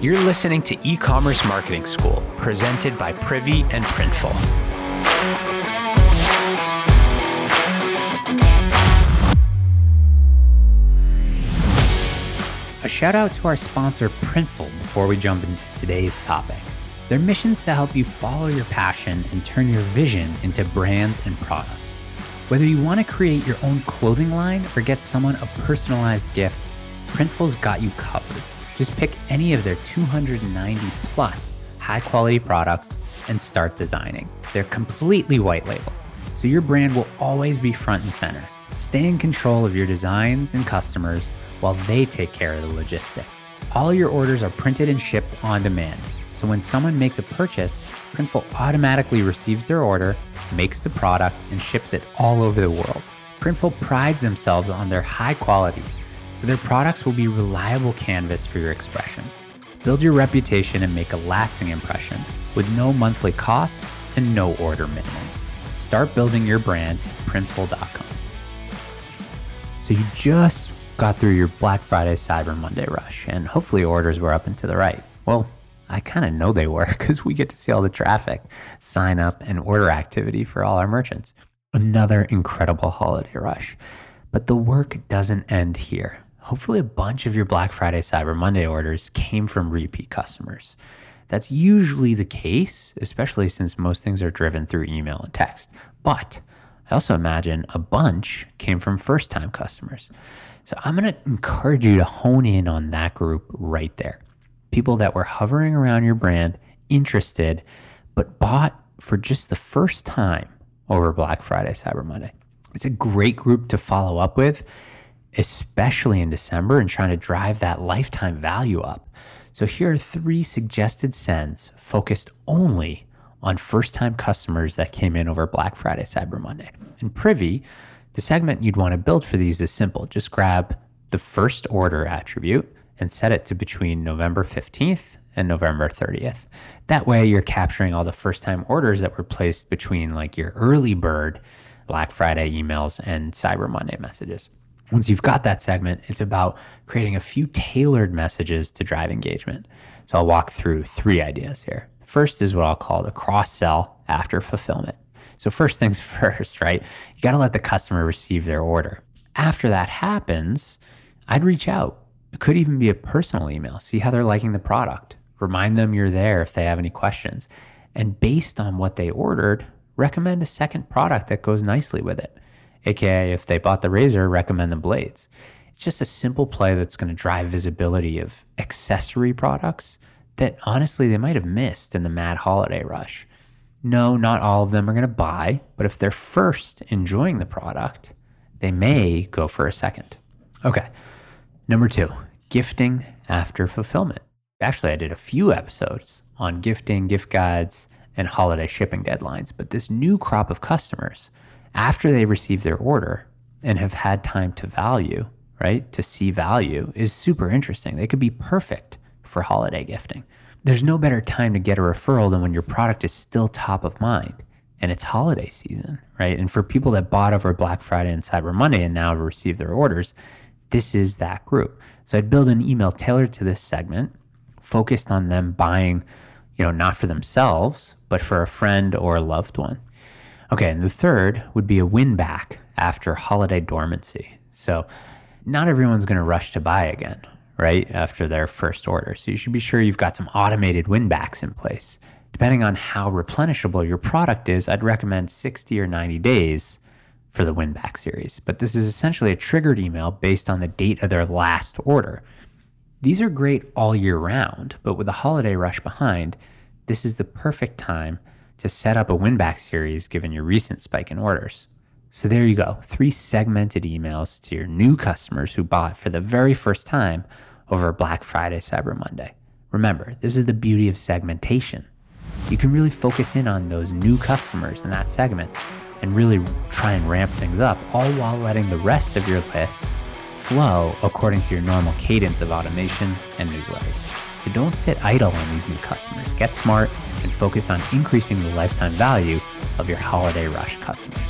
You're listening to E Commerce Marketing School, presented by Privy and Printful. A shout out to our sponsor, Printful, before we jump into today's topic. Their mission is to help you follow your passion and turn your vision into brands and products. Whether you want to create your own clothing line or get someone a personalized gift, Printful's got you covered. Just pick any of their 290 plus high quality products and start designing. They're completely white label, so your brand will always be front and center. Stay in control of your designs and customers while they take care of the logistics. All your orders are printed and shipped on demand. So when someone makes a purchase, Printful automatically receives their order, makes the product, and ships it all over the world. Printful prides themselves on their high quality so their products will be reliable canvas for your expression. Build your reputation and make a lasting impression with no monthly costs and no order minimums. Start building your brand at printful.com. So you just got through your Black Friday Cyber Monday rush and hopefully orders were up and to the right. Well, I kind of know they were because we get to see all the traffic, sign up, and order activity for all our merchants. Another incredible holiday rush. But the work doesn't end here hopefully a bunch of your Black Friday, Cyber Monday orders came from repeat customers. That's usually the case, especially since most things are driven through email and text. But I also imagine a bunch came from first time customers. So I'm going to encourage you to hone in on that group right there. People that were hovering around your brand, interested, but bought for just the first time over Black Friday, Cyber Monday. It's a great group to follow up with especially in December and trying to drive that lifetime value up. So here are three suggested sends focused only on first time customers that came in over Black Friday, Cyber Monday. In Privy, the segment you'd want to build for these is simple. Just grab the first order attribute and set it to between November 15th and November 30th. That way, you're capturing all the first time orders that were placed between like your early bird Black Friday emails and Cyber Monday messages. Once you've got that segment, it's about creating a few tailored messages to drive engagement. So I'll walk through three ideas here. First is what I'll call the cross sell after fulfillment. So, first things first, right? You got to let the customer receive their order. After that happens, I'd reach out. It could even be a personal email, see how they're liking the product, remind them you're there if they have any questions. And based on what they ordered, recommend a second product that goes nicely with it aka if they bought the razor, recommend the blades. It's just a simple play that's going to drive visibility of accessory products that honestly they might have missed in the mad holiday rush. No, not all of them are going to buy, but if they're first enjoying the product, they may go for a second. Okay. Number two, gifting after fulfillment. Actually, I did a few episodes on gifting, gift guides, and holiday shipping deadlines, but this new crop of customers after they receive their order and have had time to value, right, to see value is super interesting. They could be perfect for holiday gifting. There's no better time to get a referral than when your product is still top of mind and it's holiday season, right? And for people that bought over Black Friday and Cyber Monday and now have received their orders, this is that group. So I'd build an email tailored to this segment, focused on them buying, you know, not for themselves, but for a friend or a loved one. Okay, and the third would be a win back after holiday dormancy. So, not everyone's going to rush to buy again, right? After their first order. So, you should be sure you've got some automated win backs in place. Depending on how replenishable your product is, I'd recommend 60 or 90 days for the win back series. But this is essentially a triggered email based on the date of their last order. These are great all year round, but with the holiday rush behind, this is the perfect time to set up a win back series given your recent spike in orders. So there you go, three segmented emails to your new customers who bought for the very first time over Black Friday, Cyber Monday. Remember, this is the beauty of segmentation. You can really focus in on those new customers in that segment and really try and ramp things up, all while letting the rest of your list flow according to your normal cadence of automation and newsletters. So don't sit idle on these new customers. Get smart and focus on increasing the lifetime value of your holiday rush customers.